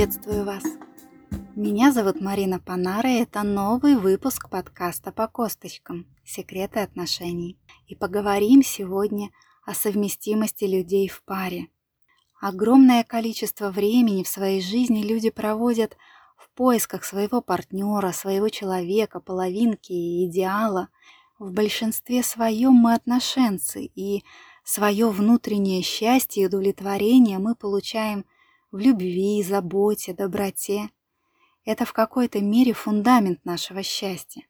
Приветствую вас! Меня зовут Марина Панара, и это новый выпуск подкаста по косточкам «Секреты отношений». И поговорим сегодня о совместимости людей в паре. Огромное количество времени в своей жизни люди проводят в поисках своего партнера, своего человека, половинки и идеала. В большинстве своем мы отношенцы, и свое внутреннее счастье и удовлетворение мы получаем в любви, заботе, доброте. Это в какой-то мере фундамент нашего счастья.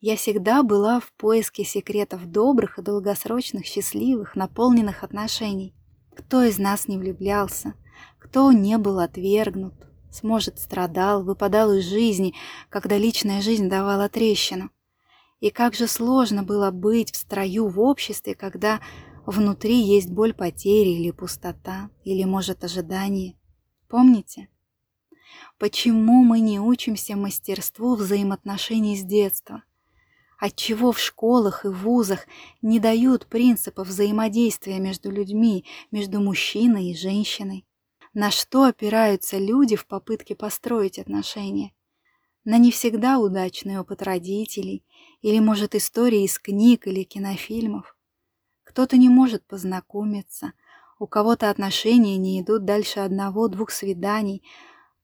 Я всегда была в поиске секретов добрых и долгосрочных, счастливых, наполненных отношений. Кто из нас не влюблялся? Кто не был отвергнут? Сможет страдал, выпадал из жизни, когда личная жизнь давала трещину. И как же сложно было быть в строю в обществе, когда внутри есть боль потери или пустота, или, может, ожидание. Помните? Почему мы не учимся мастерству взаимоотношений с детства? Отчего в школах и вузах не дают принципов взаимодействия между людьми, между мужчиной и женщиной? На что опираются люди в попытке построить отношения? На не всегда удачный опыт родителей или, может, истории из книг или кинофильмов? Кто-то не может познакомиться – у кого-то отношения не идут дальше одного-двух свиданий,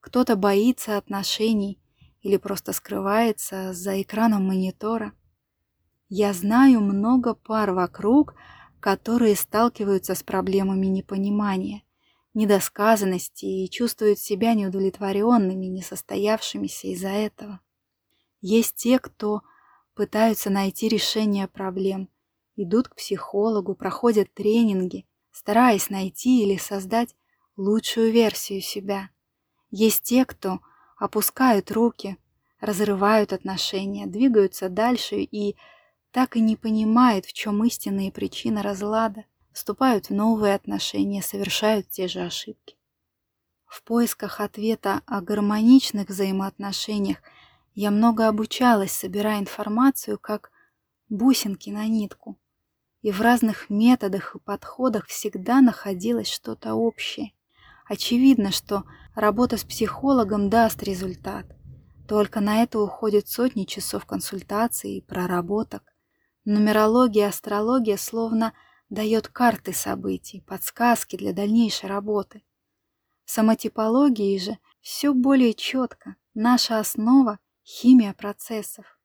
кто-то боится отношений или просто скрывается за экраном монитора. Я знаю много пар вокруг, которые сталкиваются с проблемами непонимания, недосказанности и чувствуют себя неудовлетворенными, несостоявшимися из-за этого. Есть те, кто пытаются найти решение проблем, идут к психологу, проходят тренинги – стараясь найти или создать лучшую версию себя. Есть те, кто опускают руки, разрывают отношения, двигаются дальше и так и не понимают, в чем истинные причины разлада, вступают в новые отношения, совершают те же ошибки. В поисках ответа о гармоничных взаимоотношениях я много обучалась, собирая информацию как бусинки на нитку и в разных методах и подходах всегда находилось что-то общее. Очевидно, что работа с психологом даст результат. Только на это уходит сотни часов консультаций и проработок. Нумерология и астрология словно дает карты событий, подсказки для дальнейшей работы. В самотипологии же все более четко. Наша основа – химия процессов.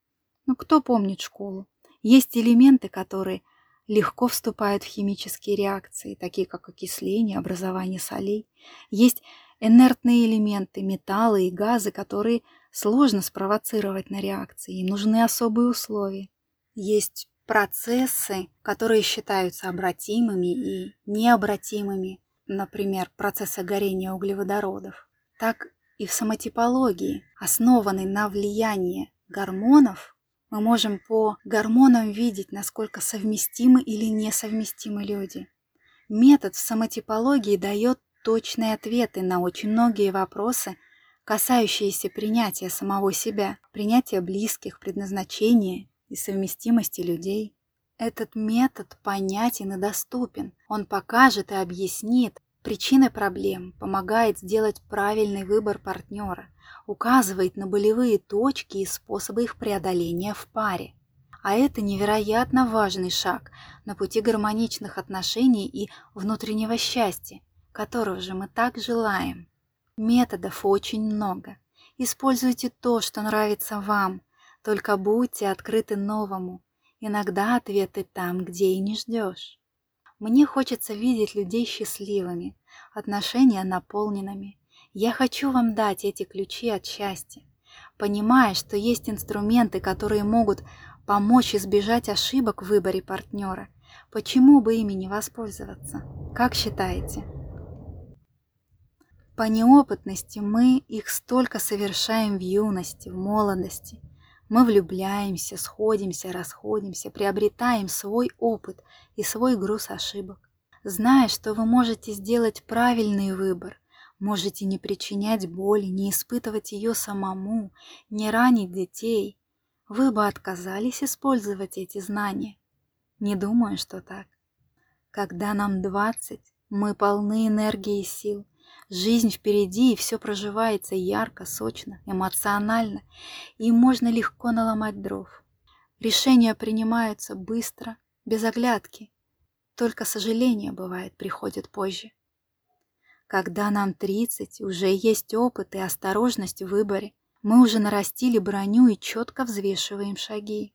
Ну, кто помнит школу? Есть элементы, которые легко вступают в химические реакции, такие как окисление, образование солей. Есть инертные элементы, металлы и газы, которые сложно спровоцировать на реакции, им нужны особые условия. Есть процессы, которые считаются обратимыми и необратимыми, например, процессы горения углеводородов. Так и в самотипологии, основанной на влиянии гормонов, мы можем по гормонам видеть, насколько совместимы или несовместимы люди. Метод в самотипологии дает точные ответы на очень многие вопросы, касающиеся принятия самого себя, принятия близких, предназначения и совместимости людей. Этот метод понятен и доступен. Он покажет и объяснит причины проблем, помогает сделать правильный выбор партнера – указывает на болевые точки и способы их преодоления в паре. А это невероятно важный шаг на пути гармоничных отношений и внутреннего счастья, которого же мы так желаем. Методов очень много. Используйте то, что нравится вам, только будьте открыты новому. Иногда ответы там, где и не ждешь. Мне хочется видеть людей счастливыми, отношения наполненными, я хочу вам дать эти ключи от счастья, понимая, что есть инструменты, которые могут помочь избежать ошибок в выборе партнера. Почему бы ими не воспользоваться? Как считаете? По неопытности мы их столько совершаем в юности, в молодости. Мы влюбляемся, сходимся, расходимся, приобретаем свой опыт и свой груз ошибок. Зная, что вы можете сделать правильный выбор – Можете не причинять боли, не испытывать ее самому, не ранить детей. Вы бы отказались использовать эти знания? Не думаю, что так. Когда нам двадцать, мы полны энергии и сил. Жизнь впереди, и все проживается ярко, сочно, эмоционально, и можно легко наломать дров. Решения принимаются быстро, без оглядки. Только сожаление, бывает, приходит позже. Когда нам 30, уже есть опыт и осторожность в выборе, мы уже нарастили броню и четко взвешиваем шаги.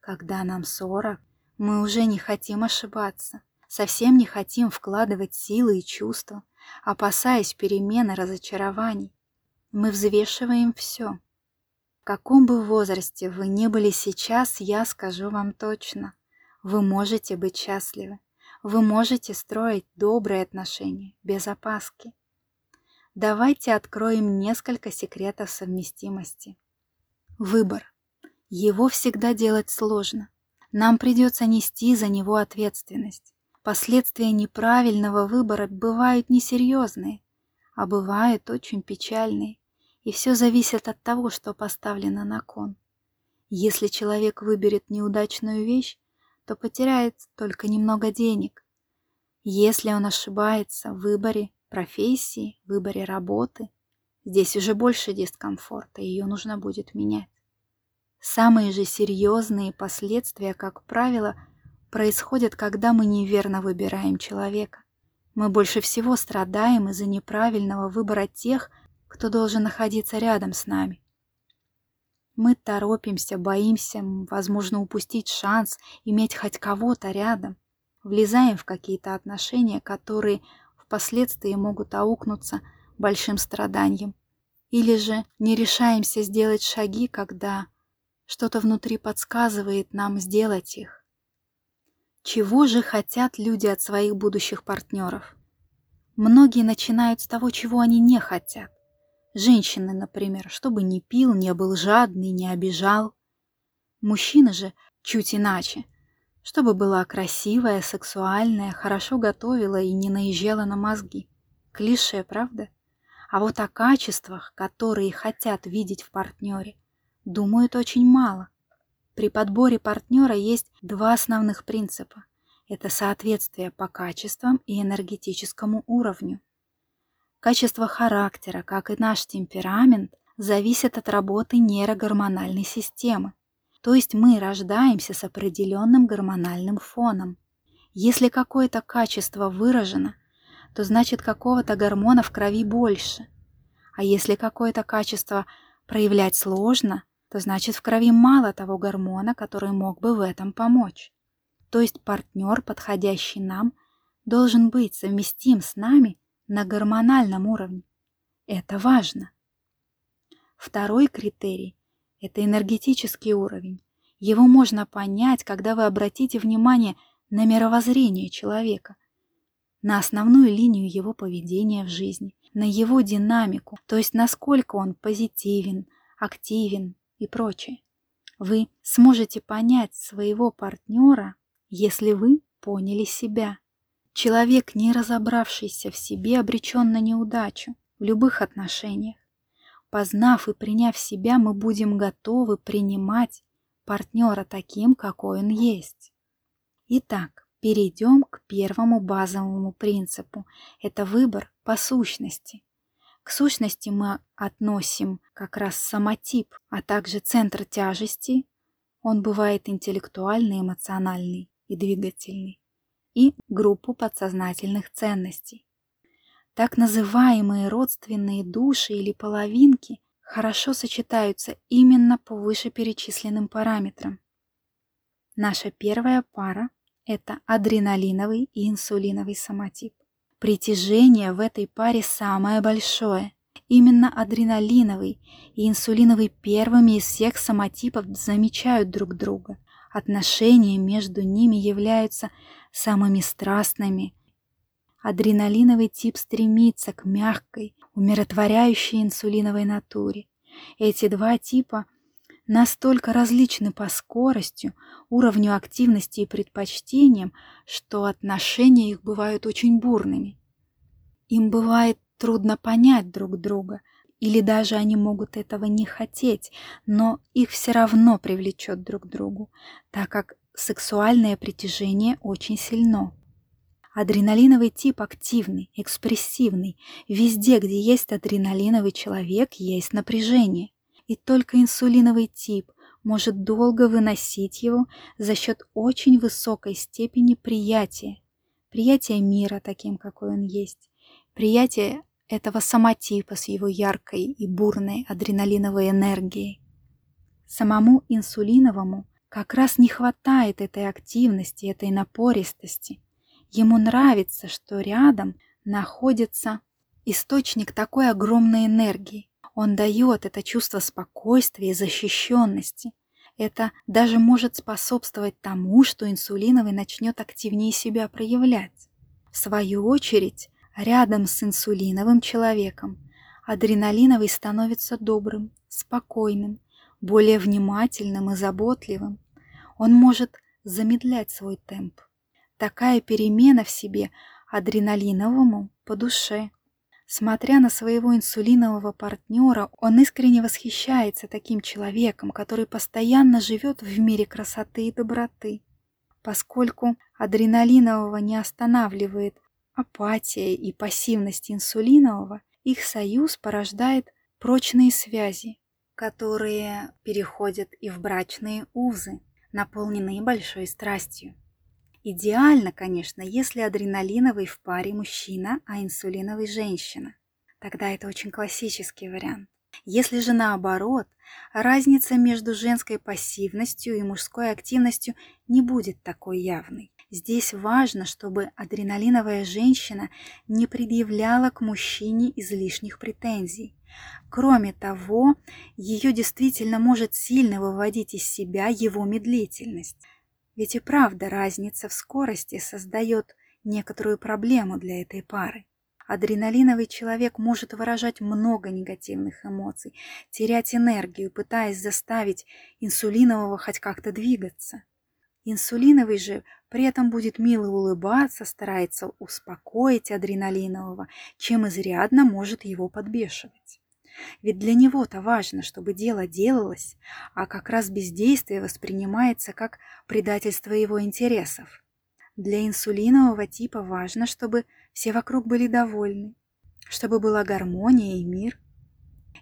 Когда нам 40, мы уже не хотим ошибаться, совсем не хотим вкладывать силы и чувства, опасаясь перемен и разочарований. Мы взвешиваем все. В каком бы возрасте вы не были сейчас, я скажу вам точно. Вы можете быть счастливы. Вы можете строить добрые отношения, без опаски. Давайте откроем несколько секретов совместимости. Выбор. Его всегда делать сложно. Нам придется нести за него ответственность. Последствия неправильного выбора бывают несерьезные, а бывают очень печальные, и все зависит от того, что поставлено на кон. Если человек выберет неудачную вещь, то потеряет только немного денег. Если он ошибается в выборе профессии, в выборе работы, здесь уже больше дискомфорта, ее нужно будет менять. Самые же серьезные последствия, как правило, происходит, когда мы неверно выбираем человека. Мы больше всего страдаем из-за неправильного выбора тех, кто должен находиться рядом с нами. Мы торопимся, боимся, возможно, упустить шанс иметь хоть кого-то рядом. Влезаем в какие-то отношения, которые впоследствии могут аукнуться большим страданием. Или же не решаемся сделать шаги, когда что-то внутри подсказывает нам сделать их. Чего же хотят люди от своих будущих партнеров? Многие начинают с того, чего они не хотят. Женщины, например, чтобы не пил, не был жадный, не обижал. Мужчины же чуть иначе. Чтобы была красивая, сексуальная, хорошо готовила и не наезжала на мозги. Клише, правда? А вот о качествах, которые хотят видеть в партнере, думают очень мало. При подборе партнера есть два основных принципа. Это соответствие по качествам и энергетическому уровню. Качество характера, как и наш темперамент, зависит от работы нейрогормональной системы. То есть мы рождаемся с определенным гормональным фоном. Если какое-то качество выражено, то значит какого-то гормона в крови больше. А если какое-то качество проявлять сложно – то значит в крови мало того гормона, который мог бы в этом помочь. То есть партнер, подходящий нам, должен быть совместим с нами на гормональном уровне. Это важно. Второй критерий – это энергетический уровень. Его можно понять, когда вы обратите внимание на мировоззрение человека, на основную линию его поведения в жизни, на его динамику, то есть насколько он позитивен, активен, и прочее. Вы сможете понять своего партнера, если вы поняли себя. Человек, не разобравшийся в себе, обречен на неудачу в любых отношениях. Познав и приняв себя, мы будем готовы принимать партнера таким, какой он есть. Итак, перейдем к первому базовому принципу. Это выбор по сущности. К сущности мы относим как раз самотип, а также центр тяжести. Он бывает интеллектуальный, эмоциональный и двигательный. И группу подсознательных ценностей. Так называемые родственные души или половинки хорошо сочетаются именно по вышеперечисленным параметрам. Наша первая пара – это адреналиновый и инсулиновый самотип. Притяжение в этой паре самое большое. Именно адреналиновый и инсулиновый первыми из всех самотипов замечают друг друга. Отношения между ними являются самыми страстными. Адреналиновый тип стремится к мягкой, умиротворяющей инсулиновой натуре. Эти два типа настолько различны по скорости, уровню активности и предпочтениям, что отношения их бывают очень бурными. Им бывает трудно понять друг друга, или даже они могут этого не хотеть, но их все равно привлечет друг к другу, так как сексуальное притяжение очень сильно. Адреналиновый тип активный, экспрессивный. Везде, где есть адреналиновый человек, есть напряжение. И только инсулиновый тип может долго выносить его за счет очень высокой степени приятия. Приятия мира таким, какой он есть. Приятие этого самотипа с его яркой и бурной адреналиновой энергией. Самому инсулиновому как раз не хватает этой активности, этой напористости. Ему нравится, что рядом находится источник такой огромной энергии. Он дает это чувство спокойствия и защищенности. Это даже может способствовать тому, что инсулиновый начнет активнее себя проявлять. В свою очередь, рядом с инсулиновым человеком адреналиновый становится добрым, спокойным, более внимательным и заботливым. Он может замедлять свой темп. Такая перемена в себе адреналиновому по душе. Смотря на своего инсулинового партнера, он искренне восхищается таким человеком, который постоянно живет в мире красоты и доброты. Поскольку адреналинового не останавливает апатия и пассивность инсулинового, их союз порождает прочные связи, которые переходят и в брачные узы, наполненные большой страстью. Идеально, конечно, если адреналиновый в паре мужчина, а инсулиновый женщина. Тогда это очень классический вариант. Если же наоборот, разница между женской пассивностью и мужской активностью не будет такой явной. Здесь важно, чтобы адреналиновая женщина не предъявляла к мужчине излишних претензий. Кроме того, ее действительно может сильно выводить из себя его медлительность. Ведь и правда разница в скорости создает некоторую проблему для этой пары. Адреналиновый человек может выражать много негативных эмоций, терять энергию, пытаясь заставить инсулинового хоть как-то двигаться. Инсулиновый же при этом будет мило улыбаться, старается успокоить адреналинового, чем изрядно может его подбешивать. Ведь для него-то важно, чтобы дело делалось, а как раз бездействие воспринимается как предательство его интересов. Для инсулинового типа важно, чтобы все вокруг были довольны, чтобы была гармония и мир.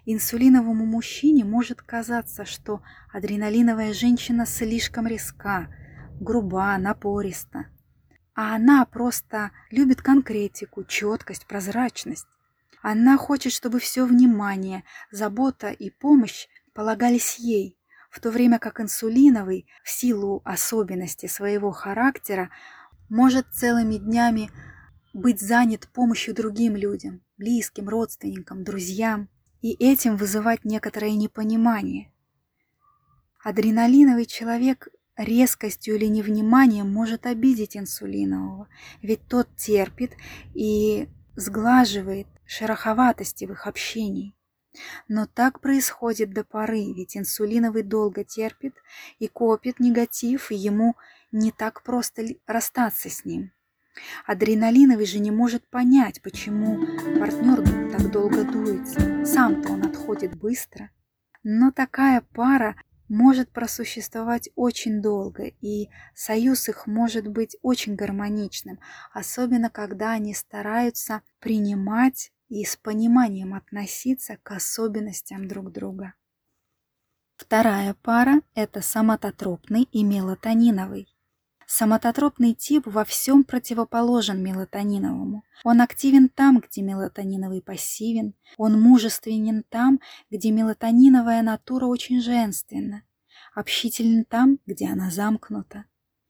Инсулиновому мужчине может казаться, что адреналиновая женщина слишком резка, груба, напориста, а она просто любит конкретику, четкость, прозрачность. Она хочет, чтобы все внимание, забота и помощь полагались ей, в то время как инсулиновый, в силу особенностей своего характера, может целыми днями быть занят помощью другим людям, близким, родственникам, друзьям, и этим вызывать некоторое непонимание. Адреналиновый человек резкостью или невниманием может обидеть инсулинового, ведь тот терпит и сглаживает шероховатости в их общении. Но так происходит до поры, ведь инсулиновый долго терпит и копит негатив, и ему не так просто расстаться с ним. Адреналиновый же не может понять, почему партнер так долго дуется. Сам-то он отходит быстро. Но такая пара может просуществовать очень долго, и союз их может быть очень гармоничным, особенно когда они стараются принимать и с пониманием относиться к особенностям друг друга. Вторая пара – это самототропный и мелатониновый. Самототропный тип во всем противоположен мелатониновому. Он активен там, где мелатониновый пассивен. Он мужественен там, где мелатониновая натура очень женственна. Общителен там, где она замкнута.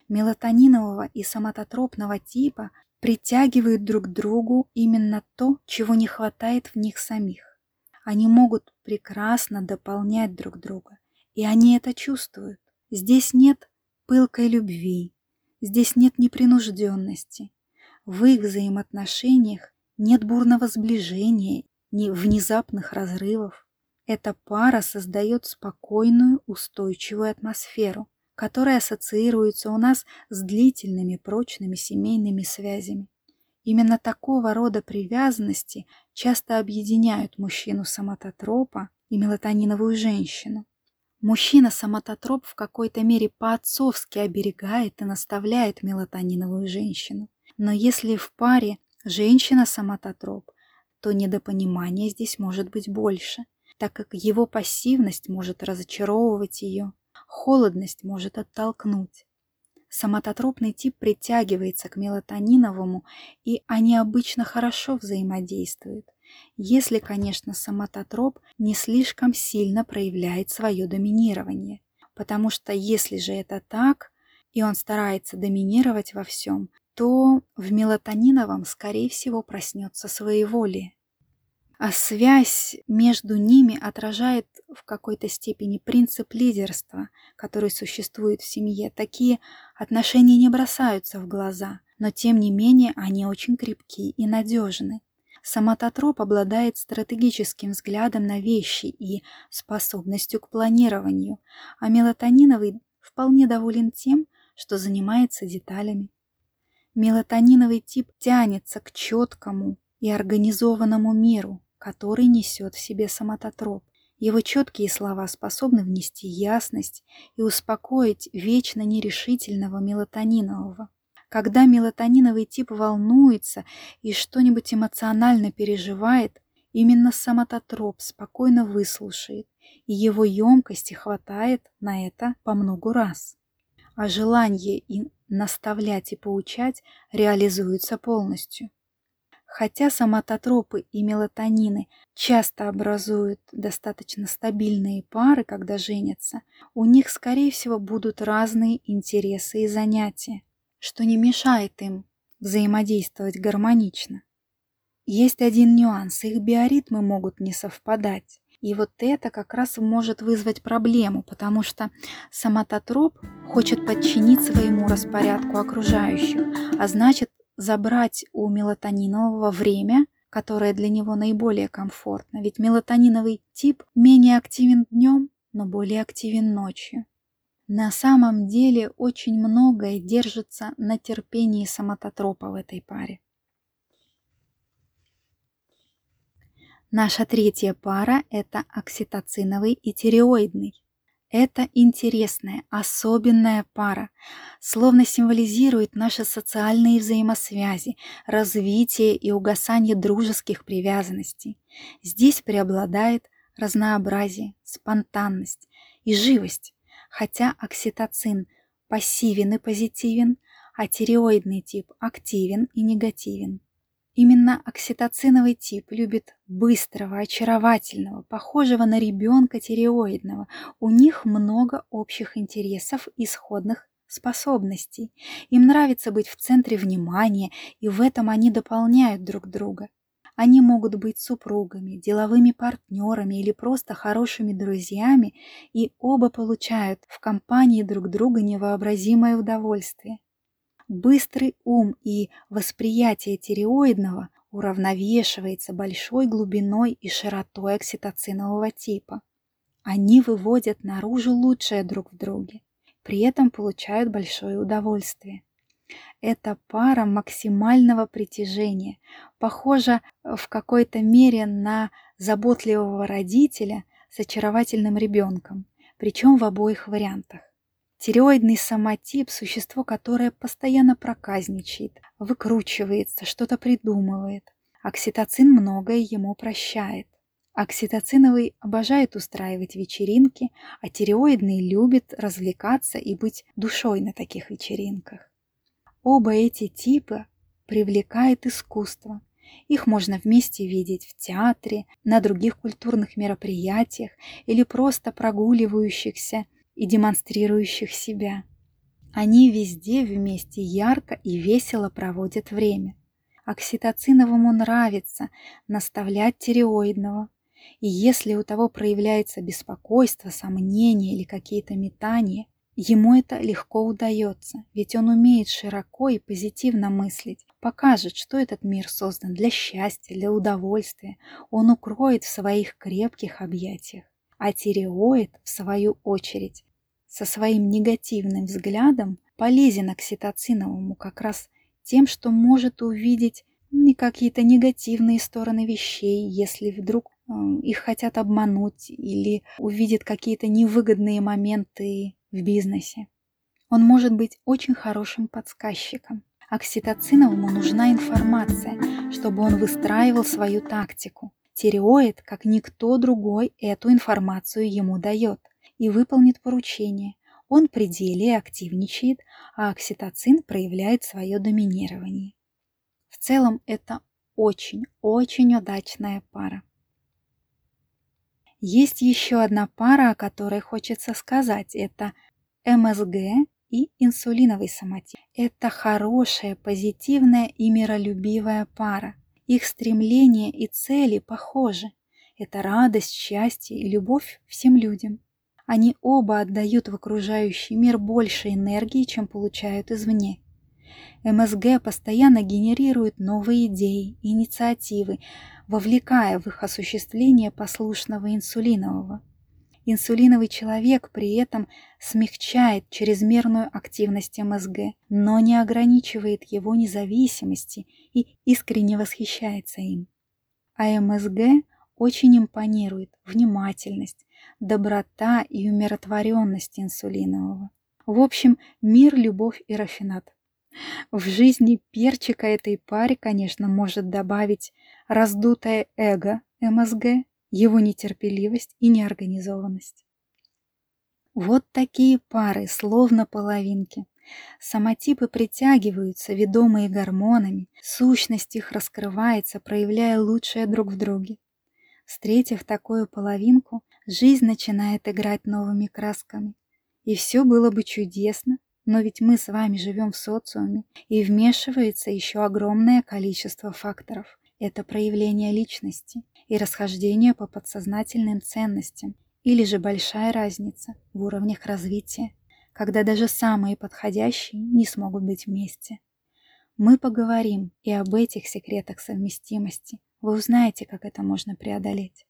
Мелатонинового и самототропного типа притягивают друг к другу именно то, чего не хватает в них самих. Они могут прекрасно дополнять друг друга, и они это чувствуют. Здесь нет пылкой любви, здесь нет непринужденности. В их взаимоотношениях нет бурного сближения, ни внезапных разрывов. Эта пара создает спокойную, устойчивую атмосферу, которые ассоциируются у нас с длительными прочными семейными связями. Именно такого рода привязанности часто объединяют мужчину-самототропа и мелатониновую женщину. Мужчина-самототроп в какой-то мере по-отцовски оберегает и наставляет мелатониновую женщину. Но если в паре женщина-соматотроп, то недопонимания здесь может быть больше, так как его пассивность может разочаровывать ее, холодность может оттолкнуть. Соматотропный тип притягивается к мелатониновому, и они обычно хорошо взаимодействуют, если, конечно, соматотроп не слишком сильно проявляет свое доминирование. Потому что если же это так, и он старается доминировать во всем, то в мелатониновом, скорее всего, проснется своеволие. А связь между ними отражает в какой-то степени принцип лидерства, который существует в семье. Такие отношения не бросаются в глаза, но тем не менее они очень крепки и надежны. Самототроп обладает стратегическим взглядом на вещи и способностью к планированию, а мелатониновый вполне доволен тем, что занимается деталями. Мелатониновый тип тянется к четкому и организованному миру, который несет в себе самототроп. Его четкие слова способны внести ясность и успокоить вечно нерешительного мелатонинового. Когда мелатониновый тип волнуется и что-нибудь эмоционально переживает, именно самототроп спокойно выслушает, и его емкости хватает на это по многу раз. А желание и наставлять и поучать реализуется полностью. Хотя соматотропы и мелатонины часто образуют достаточно стабильные пары, когда женятся, у них, скорее всего, будут разные интересы и занятия что не мешает им взаимодействовать гармонично. Есть один нюанс, их биоритмы могут не совпадать. И вот это как раз может вызвать проблему, потому что соматотроп хочет подчинить своему распорядку окружающих, а значит забрать у мелатонинового время, которое для него наиболее комфортно. Ведь мелатониновый тип менее активен днем, но более активен ночью. На самом деле очень многое держится на терпении самототропа в этой паре. Наша третья пара – это окситоциновый и тиреоидный. Это интересная, особенная пара, словно символизирует наши социальные взаимосвязи, развитие и угасание дружеских привязанностей. Здесь преобладает разнообразие, спонтанность и живость, хотя окситоцин пассивен и позитивен, а тиреоидный тип активен и негативен. Именно окситоциновый тип любит быстрого, очаровательного, похожего на ребенка тиреоидного. У них много общих интересов и сходных способностей. Им нравится быть в центре внимания, и в этом они дополняют друг друга. Они могут быть супругами, деловыми партнерами или просто хорошими друзьями, и оба получают в компании друг друга невообразимое удовольствие. Быстрый ум и восприятие тиреоидного уравновешивается большой глубиной и широтой окситоцинового типа. Они выводят наружу лучшее друг в друге, при этом получают большое удовольствие. Это пара максимального притяжения, похожа э, в какой-то мере на заботливого родителя с очаровательным ребенком, причем в обоих вариантах. Тиреоидный самотип – существо, которое постоянно проказничает, выкручивается, что-то придумывает. Окситоцин многое ему прощает. Окситоциновый обожает устраивать вечеринки, а тиреоидный любит развлекаться и быть душой на таких вечеринках. Оба эти типа привлекает искусство. Их можно вместе видеть в театре, на других культурных мероприятиях или просто прогуливающихся и демонстрирующих себя. Они везде вместе ярко и весело проводят время. Окситоциновому нравится наставлять тиреоидного, и если у того проявляется беспокойство, сомнения или какие-то метания, Ему это легко удается, ведь он умеет широко и позитивно мыслить, покажет, что этот мир создан для счастья, для удовольствия, он укроет в своих крепких объятиях. А тиреоид, в свою очередь, со своим негативным взглядом полезен окситоциновому как раз тем, что может увидеть не какие-то негативные стороны вещей, если вдруг э, их хотят обмануть или увидит какие-то невыгодные моменты в бизнесе. Он может быть очень хорошим подсказчиком. Окситоциновому нужна информация, чтобы он выстраивал свою тактику. Тиреоид, как никто другой, эту информацию ему дает и выполнит поручение. Он при деле активничает, а окситоцин проявляет свое доминирование. В целом это очень-очень удачная пара. Есть еще одна пара, о которой хочется сказать. Это МСГ и инсулиновый соматиз. Это хорошая, позитивная и миролюбивая пара. Их стремления и цели похожи. Это радость, счастье и любовь всем людям. Они оба отдают в окружающий мир больше энергии, чем получают извне. МСГ постоянно генерирует новые идеи, инициативы, вовлекая в их осуществление послушного инсулинового. Инсулиновый человек при этом смягчает чрезмерную активность МСГ, но не ограничивает его независимости и искренне восхищается им. А МСГ очень импонирует внимательность, доброта и умиротворенность инсулинового. В общем, мир, любовь и рафинат. В жизни перчика этой паре, конечно, может добавить раздутое эго МСГ его нетерпеливость и неорганизованность. Вот такие пары, словно половинки. Самотипы притягиваются, ведомые гормонами, сущность их раскрывается, проявляя лучшее друг в друге. Встретив такую половинку, жизнь начинает играть новыми красками. И все было бы чудесно, но ведь мы с вами живем в социуме, и вмешивается еще огромное количество факторов. Это проявление личности, и расхождение по подсознательным ценностям, или же большая разница в уровнях развития, когда даже самые подходящие не смогут быть вместе. Мы поговорим и об этих секретах совместимости. Вы узнаете, как это можно преодолеть.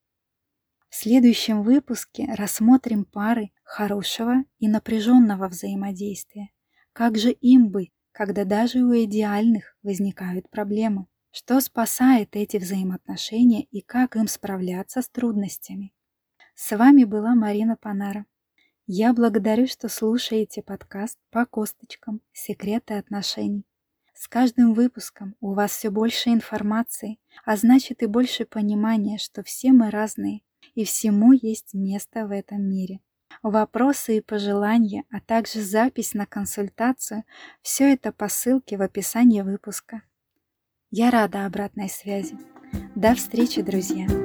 В следующем выпуске рассмотрим пары хорошего и напряженного взаимодействия. Как же им быть, когда даже у идеальных возникают проблемы? Что спасает эти взаимоотношения и как им справляться с трудностями? С вами была Марина Панара. Я благодарю, что слушаете подкаст по косточкам «Секреты отношений». С каждым выпуском у вас все больше информации, а значит и больше понимания, что все мы разные, и всему есть место в этом мире. Вопросы и пожелания, а также запись на консультацию – все это по ссылке в описании выпуска. Я рада обратной связи. До встречи, друзья!